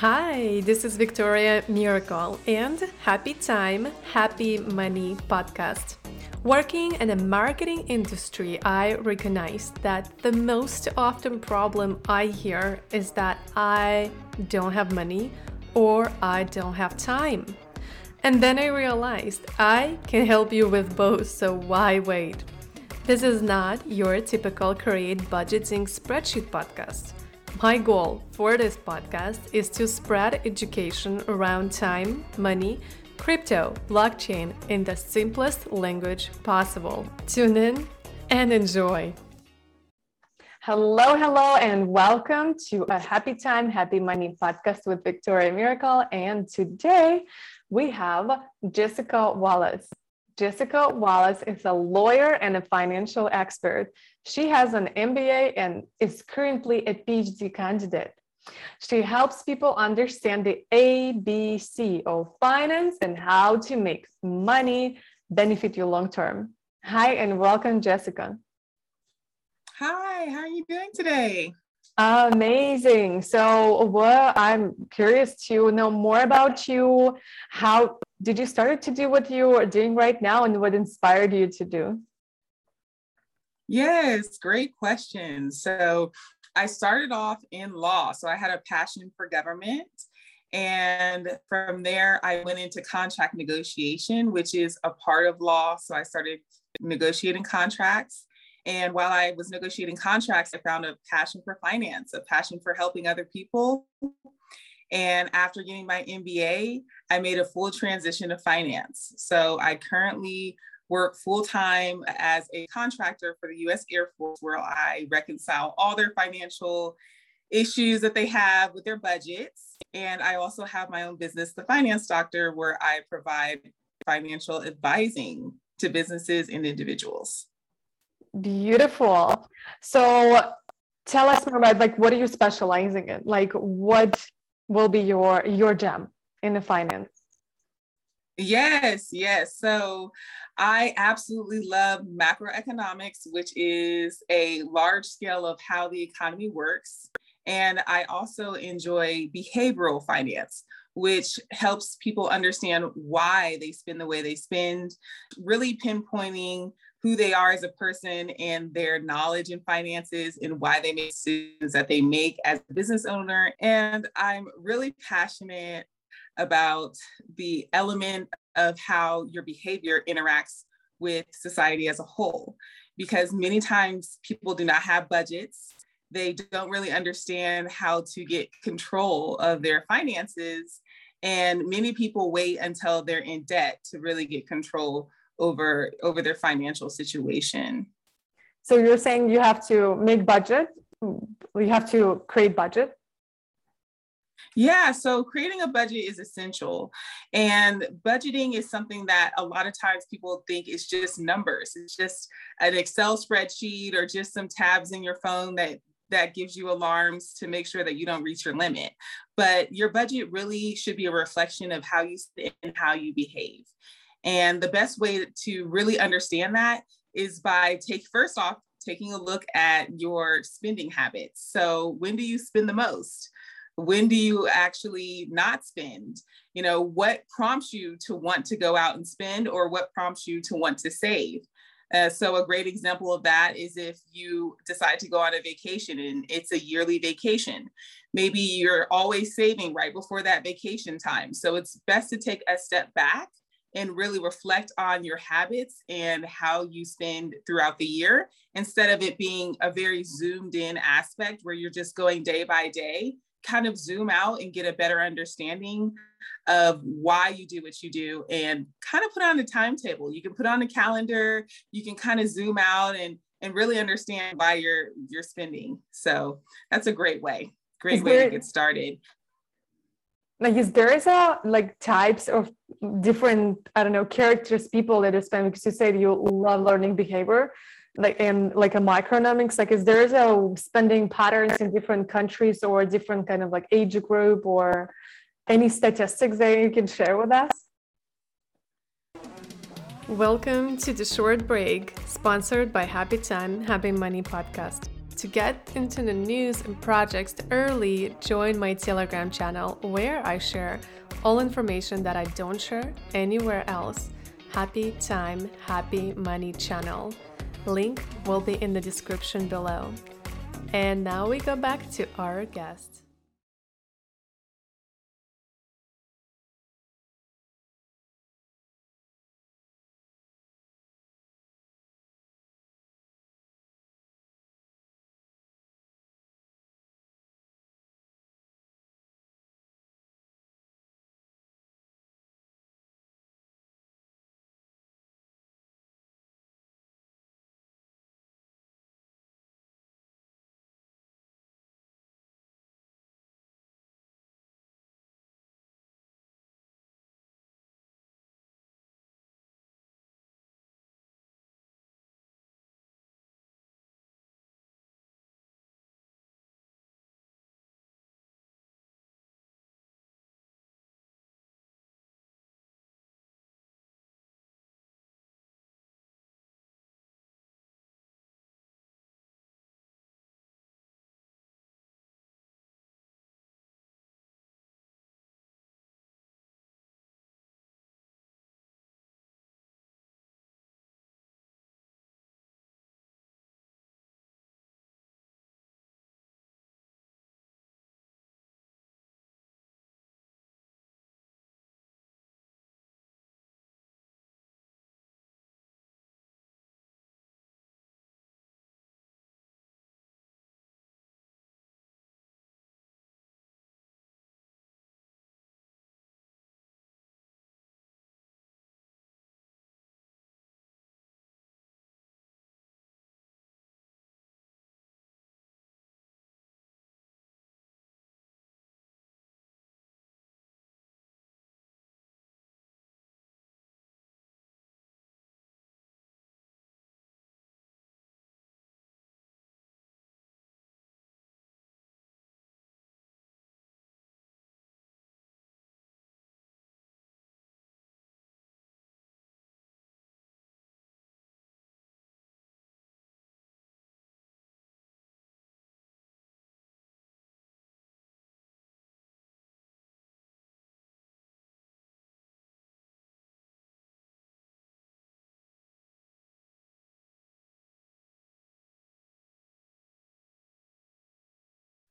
Hi, this is Victoria Miracle and Happy Time, Happy Money podcast. Working in the marketing industry, I recognize that the most often problem I hear is that I don't have money or I don't have time. And then I realized I can help you with both, so why wait? This is not your typical create budgeting spreadsheet podcast. My goal for this podcast is to spread education around time, money, crypto, blockchain in the simplest language possible. Tune in and enjoy. Hello, hello, and welcome to a Happy Time, Happy Money podcast with Victoria Miracle. And today we have Jessica Wallace. Jessica Wallace is a lawyer and a financial expert. She has an MBA and is currently a PhD candidate. She helps people understand the ABC of finance and how to make money benefit you long term. Hi, and welcome, Jessica. Hi, how are you doing today? Amazing. So, well, I'm curious to know more about you. How did you start to do what you are doing right now, and what inspired you to do? Yes, great question. So, I started off in law. So, I had a passion for government. And from there, I went into contract negotiation, which is a part of law. So, I started negotiating contracts. And while I was negotiating contracts, I found a passion for finance, a passion for helping other people. And after getting my MBA, I made a full transition to finance. So I currently work full time as a contractor for the US Air Force, where I reconcile all their financial issues that they have with their budgets. And I also have my own business, The Finance Doctor, where I provide financial advising to businesses and individuals. Beautiful. So tell us more about like what are you specializing in? Like what will be your your gem in the finance? Yes, yes. So I absolutely love macroeconomics, which is a large scale of how the economy works. And I also enjoy behavioral finance, which helps people understand why they spend the way they spend, really pinpointing who they are as a person and their knowledge in finances and why they make decisions that they make as a business owner. And I'm really passionate about the element of how your behavior interacts with society as a whole. Because many times people do not have budgets, they don't really understand how to get control of their finances. And many people wait until they're in debt to really get control over over their financial situation so you're saying you have to make budget you have to create budget yeah, so creating a budget is essential. And budgeting is something that a lot of times people think is just numbers. It's just an Excel spreadsheet or just some tabs in your phone that that gives you alarms to make sure that you don't reach your limit. But your budget really should be a reflection of how you spend and how you behave. And the best way to really understand that is by take first off taking a look at your spending habits. So when do you spend the most? When do you actually not spend? You know, what prompts you to want to go out and spend or what prompts you to want to save? Uh, so a great example of that is if you decide to go on a vacation and it's a yearly vacation. Maybe you're always saving right before that vacation time. So it's best to take a step back and really reflect on your habits and how you spend throughout the year instead of it being a very zoomed in aspect where you're just going day by day kind of zoom out and get a better understanding of why you do what you do and kind of put on a timetable. You can put on a calendar you can kind of zoom out and and really understand why you're you're spending. So that's a great way great way to get started. Like is there is a like types of different i don't know characters people that are spend because you said you love learning behavior like in like a microeconomics like is there a spending patterns in different countries or different kind of like age group or any statistics that you can share with us welcome to the short break sponsored by happy time happy money podcast To get into the news and projects early, join my Telegram channel where I share all information that I don't share anywhere else. Happy Time, Happy Money channel. Link will be in the description below. And now we go back to our guest.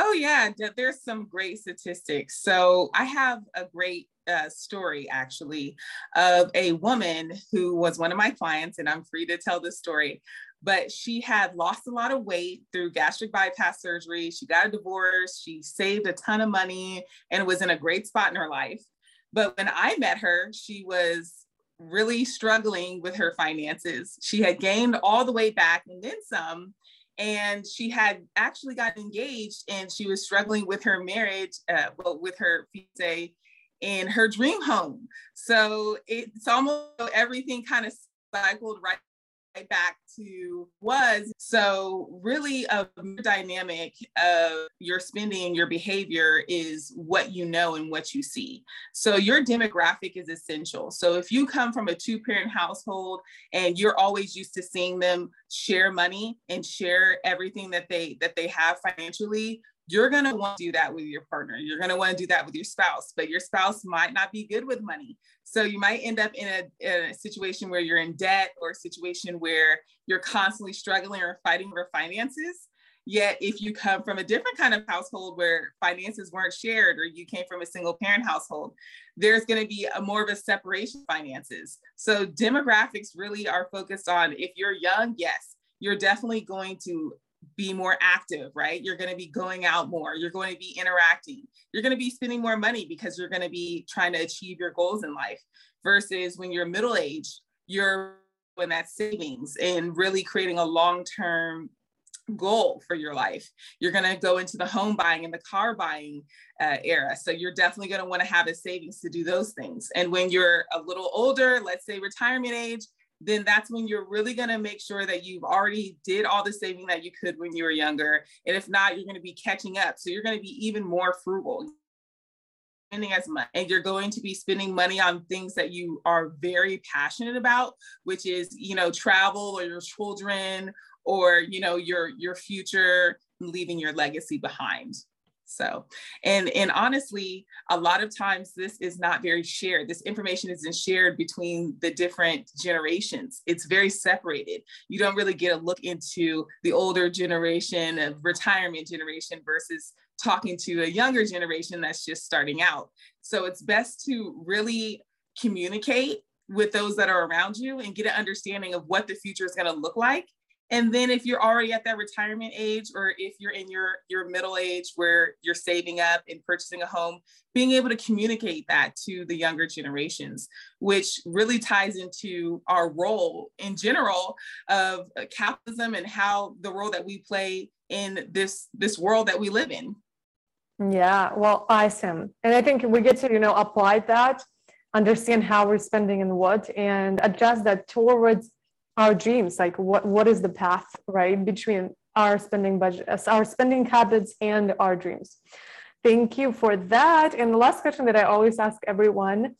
Oh, yeah, there's some great statistics. So I have a great uh, story actually of a woman who was one of my clients, and I'm free to tell this story. But she had lost a lot of weight through gastric bypass surgery. She got a divorce. She saved a ton of money and was in a great spot in her life. But when I met her, she was really struggling with her finances. She had gained all the way back and then some and she had actually got engaged and she was struggling with her marriage uh, well with her fiance in her dream home. So it's almost everything kind of cycled right back to was. So really a dynamic of your spending and your behavior is what you know and what you see. So your demographic is essential. So if you come from a two parent household and you're always used to seeing them share money and share everything that they that they have financially you're going to want to do that with your partner. You're going to want to do that with your spouse, but your spouse might not be good with money. So you might end up in a, a, situation where you're in debt or a situation where you're constantly struggling or fighting over finances. Yet, if you come from a different kind of household where finances weren't shared, or you came from a single parent household, there's going to be a more of a separation finances. So, demographics really are focused on if you're young, yes, you're definitely going to be more active, right? You're going to be going out more. You're going to be interacting. You're going to be spending more money because you're going to be trying to achieve your goals in life. Versus when you're middle age, you're in that savings and really creating a long term goal for your life. You're going to go into the home buying and the car buying uh, era. So you're definitely going to want to have a savings to do those things. And when you're a little older, let's say retirement age, then that's when you're really going to make sure that you've already did all the saving that you could when you were younger. And if not, you're going to be catching up. So you're going to be even more frugal spending as much and you're going to be spending money on things that you are very passionate about which is you know travel or your children or you know your your future leaving your legacy behind so, and and honestly, a lot of times this is not very shared. This information isn't shared between the different generations. It's very separated. You don't really get a look into the older generation of retirement generation versus talking to a younger generation that's just starting out. So it's best to really communicate with those that are around you and get an understanding of what the future is going to look like and then if you're already at that retirement age or if you're in your your middle age where you're saving up and purchasing a home being able to communicate that to the younger generations which really ties into our role in general of uh, capitalism and how the role that we play in this this world that we live in. Yeah well awesome and i think we get to you know apply that understand how we're spending and what and adjust that towards our dreams like what what is the path right between our spending budget our spending habits and our dreams. Thank you for that. And the last question that i always ask everyone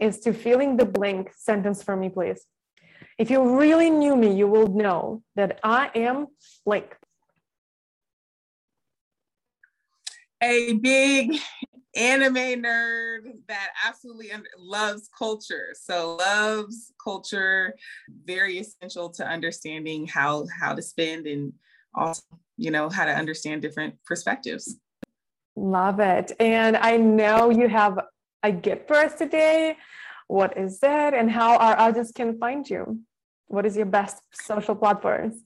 is to filling the blank sentence for me please. If you really knew me you will know that i am blank. A big anime nerd that absolutely loves culture. So loves culture, very essential to understanding how how to spend and also, you know, how to understand different perspectives. Love it. And I know you have a gift for us today. What is it and how our audience can find you? What is your best social platforms?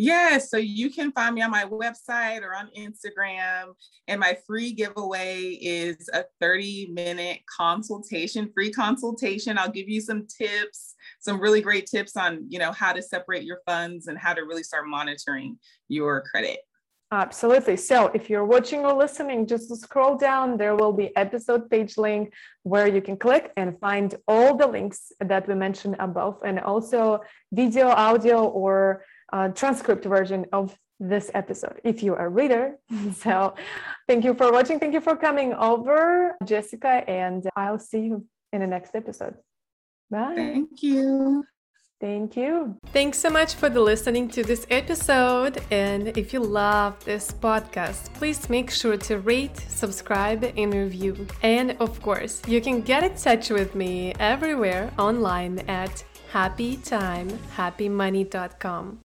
Yeah, so you can find me on my website or on Instagram. And my free giveaway is a 30 minute consultation, free consultation. I'll give you some tips, some really great tips on, you know, how to separate your funds and how to really start monitoring your credit. Absolutely. So if you're watching or listening, just scroll down. There will be episode page link where you can click and find all the links that we mentioned above, and also video, audio, or uh, transcript version of this episode if you're a reader. so thank you for watching. Thank you for coming over, Jessica, and I'll see you in the next episode. Bye. Thank you. Thank you. Thanks so much for the listening to this episode. And if you love this podcast, please make sure to rate, subscribe, and review. And of course, you can get in touch with me everywhere online at happytimehappymoney.com.